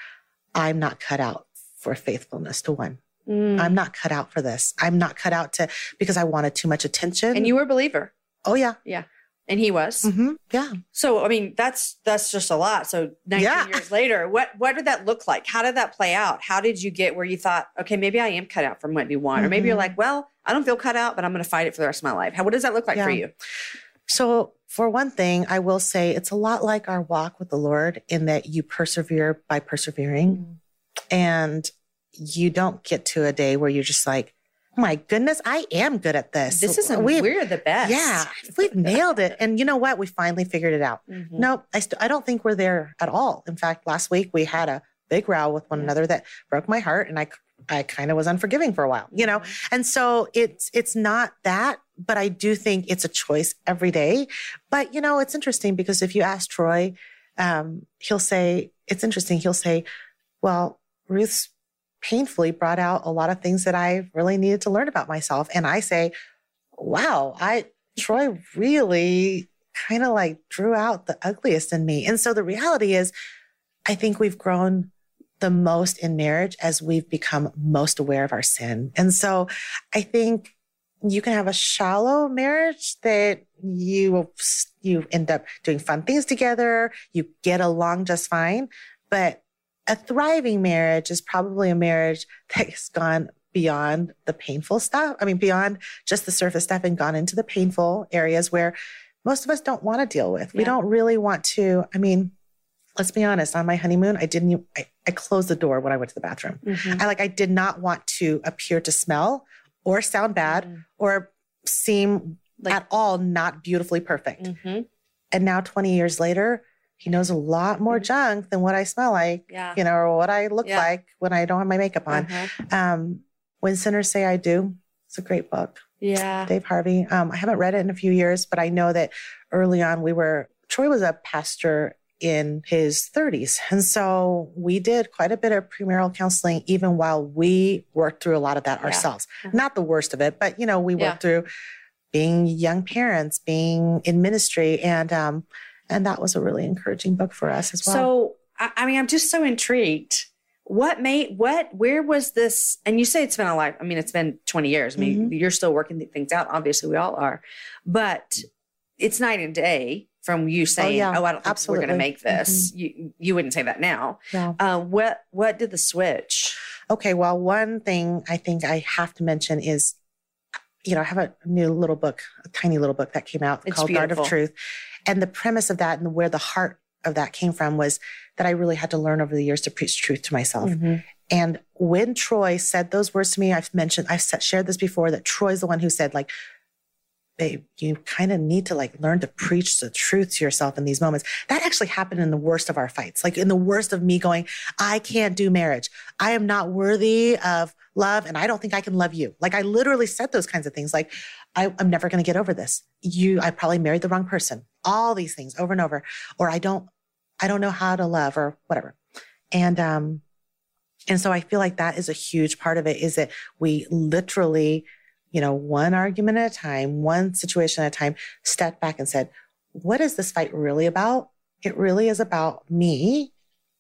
I'm not cut out for faithfulness to one. Mm. I'm not cut out for this. I'm not cut out to because I wanted too much attention. And you were a believer, oh, yeah. Yeah. And he was. hmm Yeah. So I mean, that's that's just a lot. So 19 Yeah. years later, what what did that look like? How did that play out? How did you get where you thought, okay, maybe I am cut out from maybe one, or maybe you're Mhm. like, well, I don't feel cut out, but I'm going to fight it for the rest of my life. How what does that look like for you? So, for one thing, I will say it's a lot like our walk with the Lord in that you persevere by persevering. And you don't get to a day where you're just like, my goodness, I am good at this. This isn't We- we're the best. Yeah, we've nailed it. And you know what? We finally figured it out. Mhm. Nope, I, st- I don't think we're there at all. In fact, last week we had a big row with one Yeah. another that broke my heart, and I I kind of was unforgiving for a while, you know. And so it's it's not that, but I do think it's a choice every day. But you know, it's interesting because if you ask Troy, um, he'll say it's interesting. He'll say, "Well, Ruth's painfully brought out a lot of things that I really needed to learn about myself," and I say, "Wow, I Troy really." kind of like drew out the ugliest in me. And so the reality is, I think we've grown the most in marriage as we've become most aware of our sin. And so I think you can have a shallow marriage that you you end up doing fun things together, you get along just fine, but a thriving marriage is probably a marriage that's gone beyond the painful stuff. I mean beyond just the surface stuff and gone into the painful areas where most of us don't want to deal with. We don't really want to. I mean, let's be honest. On my honeymoon, I didn't. I closed the door when I went to the bathroom. Mhm. I like. I did not want to appear to smell or sound bad Mhm. or seem Like- at all not beautifully perfect. Mhm. And now, twenty years later, he knows a lot more Mhm. junk than what I smell like. Yeah. You know, or what I look Yeah. like when I don't have my makeup on. Uh-huh. Um, when sinners say I do, it's a great book. Yeah. Dave Harvey. Um, I haven't read it in a few years, but I know that early on we were, Troy was a pastor in his 30s. And so we did quite a bit of premarital counseling, even while we worked through a lot of that Yeah. ourselves. Mhm. Not the worst of it, but you know, we worked through being young parents, being in ministry. And, um, and that was a really encouraging book for us as well. So, I, I mean, I'm just so intrigued. What made, what, where was this? And you say it's been a life. I mean, it's been 20 years. I mean, Mm-hmm. you're still working things out. Obviously, we all are. But it's night and day from you saying, "Oh, yeah, I don't think we're going to make this." You you wouldn't say that now. Uh, what what did the switch? Okay, well, one thing I think I have to mention is, you know, I have a new little book, a tiny little book that came out It's called Guard of. Truth. And the premise of that and where the heart of that came from was that I really had to learn over the years to preach truth to myself. Mm-hmm. And when Troy said those words to me, I've mentioned, I've shared this before that Troy's the one who said, like, babe, you kind of need to like learn to preach the truth to yourself in these moments. That actually happened in the worst of our fights, like in the worst of me going, I can't do marriage. I am not worthy of love and I don't think I can love you. Like I literally said those kinds of things. Like, I, I'm never going to get over this. You, I probably married the wrong person. All these things over and over. Or I don't, I don't know how to love or whatever. And, um, and so I feel like that is a huge part of it is that we literally, you know, one argument at a time, one situation at a time, stepped back and said, what is this fight really about? It really is about me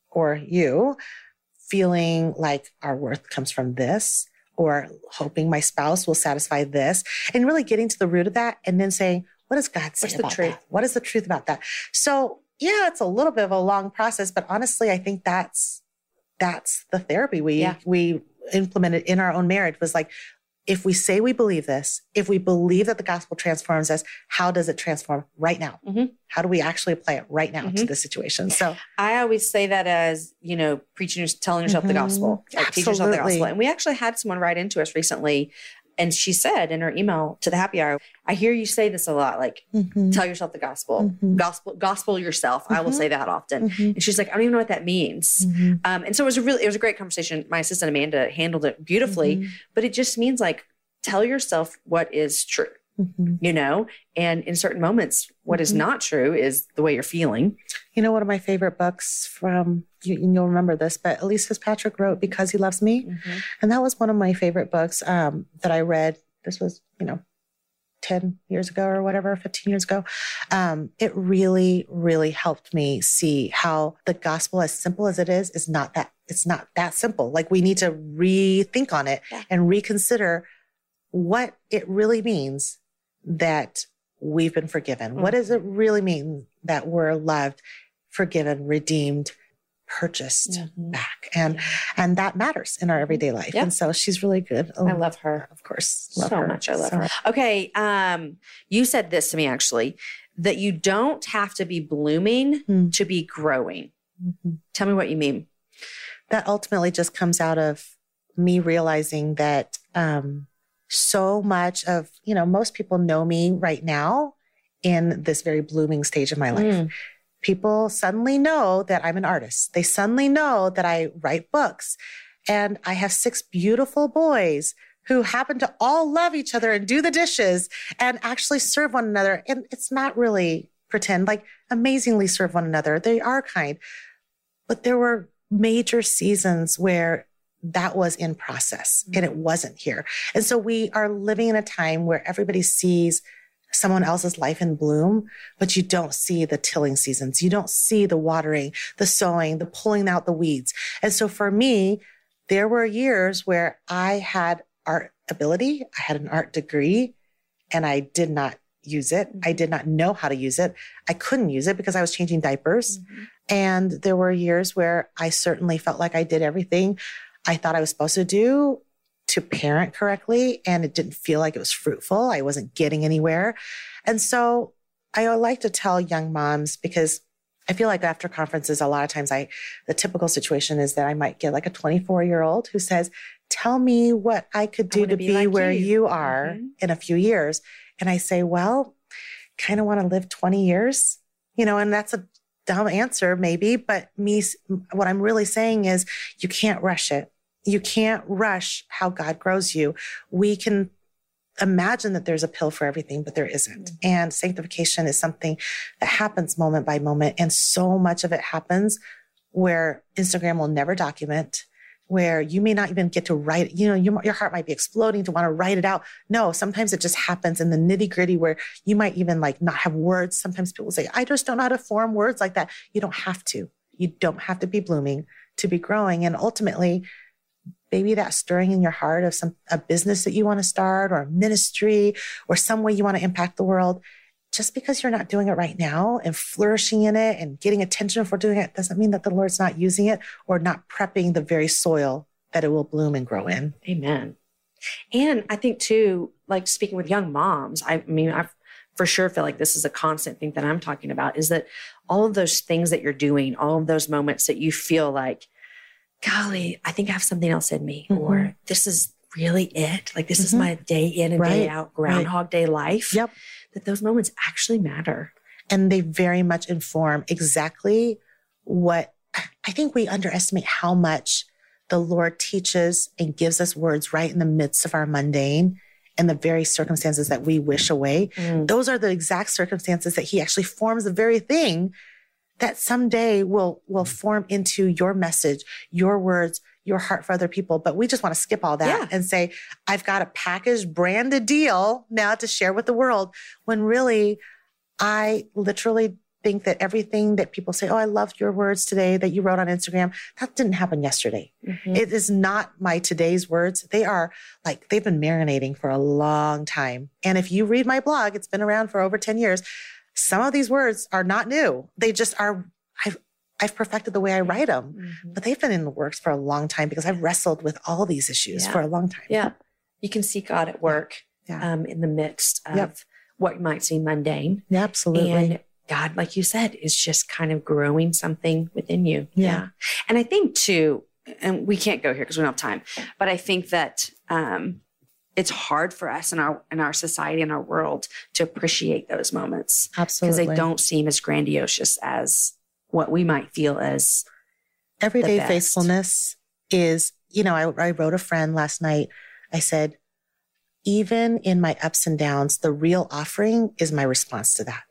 or you feeling like our worth comes from this or hoping my spouse will satisfy this and really getting to the root of that and then saying, what does God say What's the about truth? that? What is the truth about that? So yeah, it's a little bit of a long process, but honestly, I think that's that's the therapy we Yeah. we implemented in our own marriage was like if we say we believe this if we believe that the gospel transforms us how does it transform right now Mhm. how do we actually apply it right now to Mhm. the situation so I always say that as, you know, preaching, telling yourself the Mhm. gospel, like teach yourself the gospel. And we actually had someone write into us recently, and she said in her email to the happy hour, I hear you say this a lot, like Mhm. tell yourself the gospel, Mhm. gospel, gospel yourself. I will Mhm. say that often. Mhm. And she's like, I don't even know what that means. Mhm. Um, and so it was a really, it was a great conversation. My assistant Amanda handled it beautifully, but it just means like tell yourself what is true, Mhm. you know, and in certain moments, what is Mhm. not true is the way you're feeling. you know one of my favorite books from you, you'll remember this but Elyse Fitzpatrick wrote because he loves me And that was one of my favorite books um, that I read. This was, you know, 10 years ago or whatever, 15 years ago. Um, it really, really helped me see how the gospel, as simple as it is, is not that, it's not that simple. Like we need to rethink on it Yeah. and reconsider what it really means that we've been forgiven. What does it really mean that we're loved, forgiven, redeemed, purchased Mhm. back? And and that matters in our everyday life. Yeah. And so she's really good. I love her. of course, love so her. much. I love So- her. Okay. Um, you said this to me actually that you don't have to be blooming Hmm. to be growing. Mhm. Tell me what you mean. That ultimately just comes out of me realizing that um, so much of, you know, most people know me right now in this very blooming stage of my life. Mm. People suddenly know that I'm an artist. They suddenly know that I write books. And I have six beautiful boys who happen to all love each other and do the dishes and actually serve one another. And it's not really pretend, like amazingly serve one another. They are kind. But there were major seasons where that was in process mm-hmm. and it wasn't here. And so we are living in a time where everybody sees someone else's life in bloom, but you don't see the tilling seasons. You don't see the watering, the sowing, the pulling out the weeds. And so for me, there were years where I had art ability, I had an art degree, and I did not use it. I mm-hmm. did not know how to use it. I couldn't use it because I was changing diapers. Mm-hmm. And there were years where I certainly felt like I did everything I thought I was supposed to do to parent correctly. And it didn't feel like it was fruitful. I wasn't getting anywhere. And so I like to tell young moms because I feel like after conferences, a lot of times I, the typical situation is that I might get like a 24 year old who says, tell me what I could do wanna be be, like where you." you, are Mhm. in a few years. And I say, well, kind of want to live 20 years, you know, and that's a dumb answer maybe, but me, what I'm really saying is you can't rush it. You can't rush how God grows you. We can imagine that there's a pill for everything, but there isn't. Mm-hmm. And sanctification is something that happens moment by moment. And so much of it happens where Instagram will never document, where you may not even get to write, you know, you, your heart might be exploding to want to write it out. No, sometimes it just happens in the nitty gritty where you might even like not have words. Sometimes people say, I just don't know how to form words like that. You don't have to. You don't have to be blooming to be growing. And ultimately, maybe that stirring in your heart of some a business that you want to start or a ministry or some way you want to impact the world just because you're not doing it right now and flourishing in it and getting attention for doing it doesn't mean that the lord's not using it or not prepping the very soil that it will bloom and grow in Amen. And I think too, like speaking with young moms, I mean, I for sure feel like this is a constant thing that I'm talking about is that all of those things that you're doing, all of those moments that you feel like, golly, I think I have something else in me, Mhm. or this is really it. Like this is Mhm. my day in and day out Groundhog Day life. Yep. That those moments actually matter. and they very much inform exactly what I think we underestimate how much the Lord teaches and gives us words right in the midst of our mundane and the very circumstances that we wish away. Mm. Those are the exact circumstances that He actually forms the very thing that someday will will form into your message, your words, your heart for other people. But we just want to skip all that Yeah. and say, I've got a packaged branded deal now to share with the world. When really, I literally think that everything that people say, Oh, I loved your words today that you wrote on Instagram, that didn't happen yesterday. Mhm. It is not my today's words. They are like, they've been marinating for a long time. And if you read my blog, it's been around for over 10 years. Some of these words are not new. They just are, I've, I've perfected the way I write them, Mhm. but they've been in the works for a long time because I've wrestled with all these issues Yeah. for a long time. Yeah. You can see God at work Yeah. um, in the midst of Yep. what might seem mundane. Yeah, absolutely. And God, like you said, is just kind of growing something within you. Yeah. And I think too, and we can't go here because we don't have time, but I think that um, it's hard for us in our in our society in our world to appreciate those moments absolutely because they don't seem as grandiose as what we might feel as everyday faithfulness is, you know, I, I wrote a friend last night. I said, even in my ups and downs, the real offering is my response to that.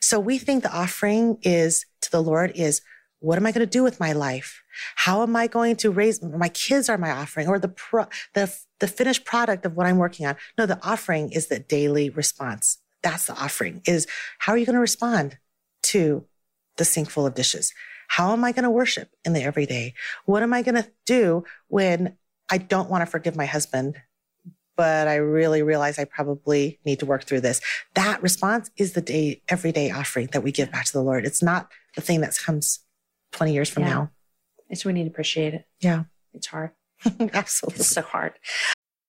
So we think the offering is to the Lord is, what am I going to do with my life? How am I going to raise my kids are my offering or the pro, the, the finished product of what I'm working on? No, the offering is the daily response. That's the offering is how are you going to respond to the sink full of dishes? How am I going to worship in the everyday? What am I going to do when I don't want to forgive my husband, but I really realize I probably need to work through this? That response is the day, everyday offering that we give back to the Lord. It's not the thing that comes 20 years from Yeah. now. it's we need to appreciate it. Yeah, It's hard. absolutely. It's so hard.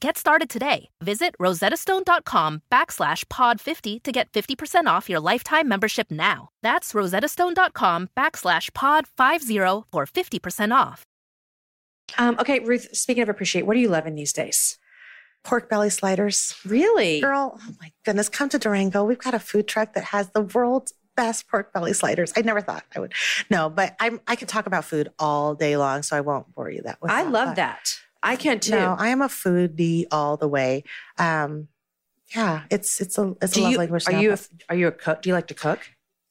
Get started today. Visit rosettastone.com backslash pod50 to get 50% off your lifetime membership now. That's rosettastone.com backslash pod50 for 50% off. Um, okay, Ruth, speaking of appreciate, what are you loving these days? Pork belly sliders. Really? Girl, oh my goodness, come to Durango. We've got a food truck that has the world's best pork belly sliders. I never thought I would. No, but I'm I could talk about food all day long, so I won't bore you that way. I love that. I can't too. No, I am a foodie all the way. Um, yeah, it's it's a it's do a love you, language. are now, you a, are you a cook? Do you like to cook?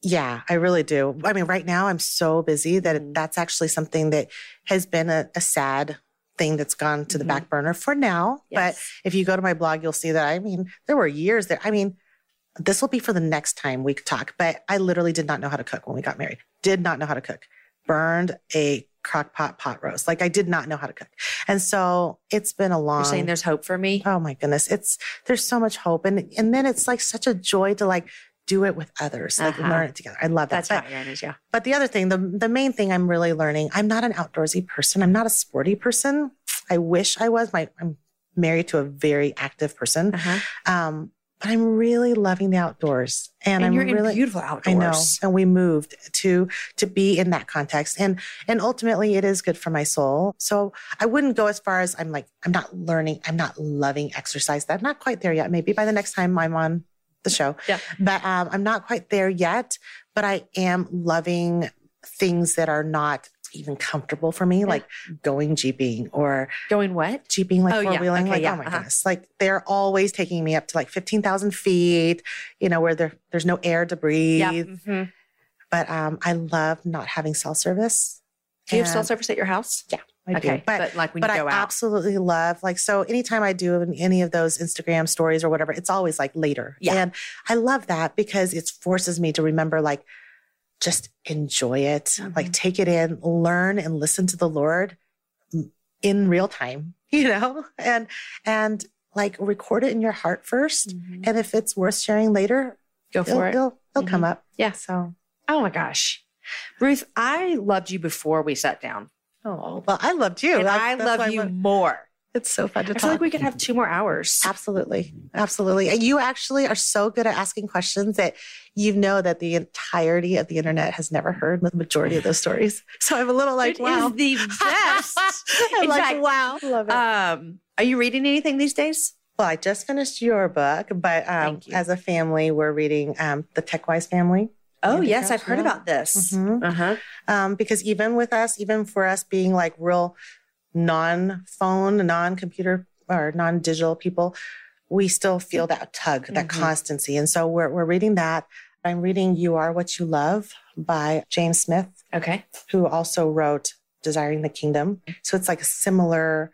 yeah, I really do. I mean, right now I'm so busy that Mhm. it, that's actually something that has been a, a sad thing that's gone to the Mhm. back burner for now. But if you go to my blog, you'll see that I mean, there were years that I mean, this will be for the next time we talk. But I literally did not know how to cook when we got married. Did not know how to cook. Burned a crock pot pot roast. Like I did not know how to cook. And so it's been a long You're saying there's hope for me? Oh my goodness. It's there's so much hope. And and then it's like such a joy to like do it with others, like Uh-huh. learn it together. I love that. That's But- how Aaron is, yeah. but the other thing, the the main thing I'm really learning, I'm not an outdoorsy person. I'm not a sporty person. I wish I was. My I'm married to a very active person. Uh-huh. Um, but I'm really loving the outdoors. And, And, I'm really in beautiful outdoors. I know. And we moved to to be in that context. And and ultimately it is good for my soul. So I wouldn't go as far as I'm like, I'm not learning, I'm not loving exercise. That I'm not quite there yet. Maybe by the next time I'm on the show. Yeah. But um, I'm not quite there yet. But I am loving things that are not even comfortable for me, like going jeeping or Going what? jeeping, like Oh, yeah. four wheeling. Okay, like, yeah. oh my Uh-huh. goodness. Like they're always taking me up to like 15,000 feet, you know, where there, there's no air to breathe. Yeah. Mhm. But um, I love not having cell service. Do you have cell service at your house? Yeah, I okay. do. But, But, like when but you I go out. absolutely love like so anytime I do any of those Instagram stories or whatever, it's always like later. Yeah. And I love that because it forces me to remember like just enjoy it, Mm-hmm. like take it in, learn and listen to the Lord in real time, you know? And and like record it in your heart 1st Mhm. And if it's worth sharing later, Go for it. it'll, it'll come up. Yeah. So Oh my gosh. Ruth, I loved you before we sat down. oh well, I loved you. and I love you I'm- more. It's so fun to I talk. feel like we could have two more hours. Absolutely. Absolutely. And you actually are so good at asking questions that you know that the entirety of the internet has never heard the majority of those stories. So I'm a little like, It wow. is the best. I'm like, fact, wow. Love it. Um, are you reading anything these days? well, I just finished your book, but um, you. as a family, we're reading um, The TechWise Family. Oh, Andy yes, I've heard about this. Mhm. Uh-huh. Um, because even with us, even for us being like real non phone, non computer, or non digital people, we still feel that tug, that Mhm. constancy. And so we're, we're reading that. I'm reading You Are What You Love by James Smith, Okay. who also wrote Desiring the Kingdom. So it's like a similar,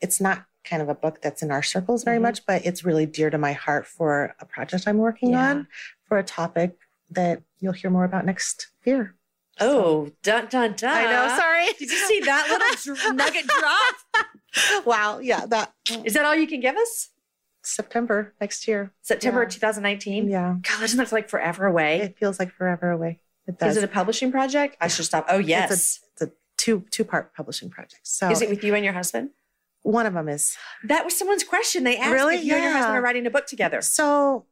it's not kind of a book that's in our circles very Mhm. much, but it's really dear to my heart for a project I'm working Yeah. on for a topic that you'll hear more about next year. Oh, dun dun dun. I know. Sorry. Did you see that little nugget drop? wow. Yeah. That Is that all you can give us? September next year. September Yeah. 2019? Yeah. God, doesn't that feel like forever away? It feels like forever away. It does. Is it a publishing project? I should stop. Oh, yes. It's a, it's a two two part publishing project. So Is it with you and your husband? one of them is That was someone's question. They asked Really? if you and your husband are writing a book together. so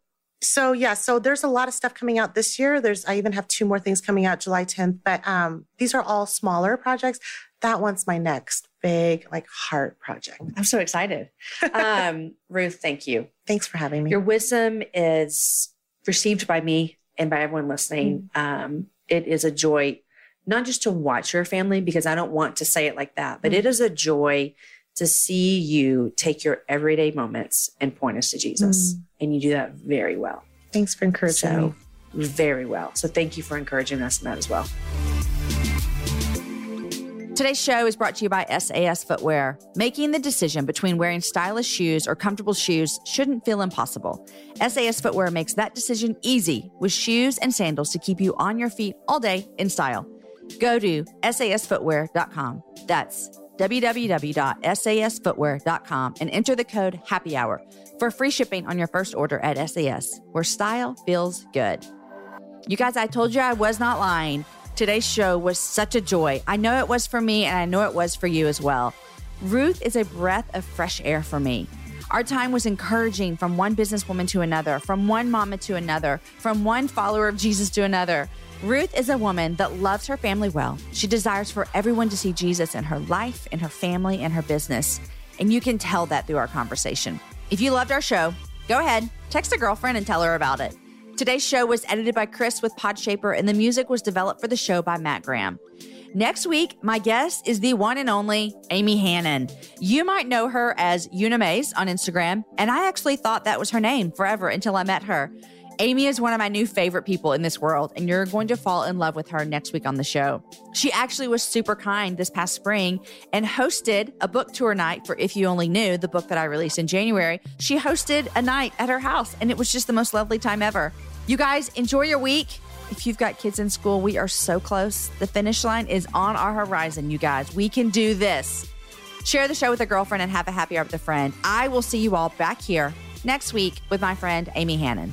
so yeah. So there's a lot of stuff coming out this year. There's I even have two more things coming out July 10th. But um, these are all smaller projects. That one's my next big like heart project. I'm so excited. Um, Ruth, thank you. Thanks for having me. Your wisdom is received by me and by everyone listening. Mm-hmm. Um, it is a joy, not just to watch your family, because I don't want to say it like that, but Mm-hmm. it is a joy to see you take your everyday moments and point us to Jesus. Mm. And you do that very well. Thanks for encouraging me. Very well. So, thank you for encouraging us in that as well. Today's show is brought to you by SAS Footwear. Making the decision between wearing stylish shoes or comfortable shoes shouldn't feel impossible. SAS Footwear makes that decision easy with shoes and sandals to keep you on your feet all day in style. Go to sasfootwear.com. That's www.sasfootwear.com and enter the code happy hour for free shipping on your first order at SAS, where style feels good. You guys, I told you I was not lying. Today's show was such a joy. I know it was for me, and I know it was for you as well. Ruth is a breath of fresh air for me. Our time was encouraging from one businesswoman to another, from one mama to another, from one follower of Jesus to another. Ruth is a woman that loves her family well. She desires for everyone to see Jesus in her life, in her family, and her business. And you can tell that through our conversation. If you loved our show, go ahead, text a girlfriend and tell her about it. Today's show was edited by Chris with Podshaper, and the music was developed for the show by Matt Graham. Next week, my guest is the one and only Amy Hannon. You might know her as Unamaze on Instagram, and I actually thought that was her name forever until I met her. Amy is one of my new favorite people in this world, and you're going to fall in love with her next week on the show. She actually was super kind this past spring and hosted a book tour night for If You Only Knew, the book that I released in January. She hosted a night at her house, and it was just the most lovely time ever. You guys, enjoy your week. If you've got kids in school, we are so close. The finish line is on our horizon, you guys. We can do this. Share the show with a girlfriend and have a happy hour with a friend. I will see you all back here next week with my friend Amy Hannon.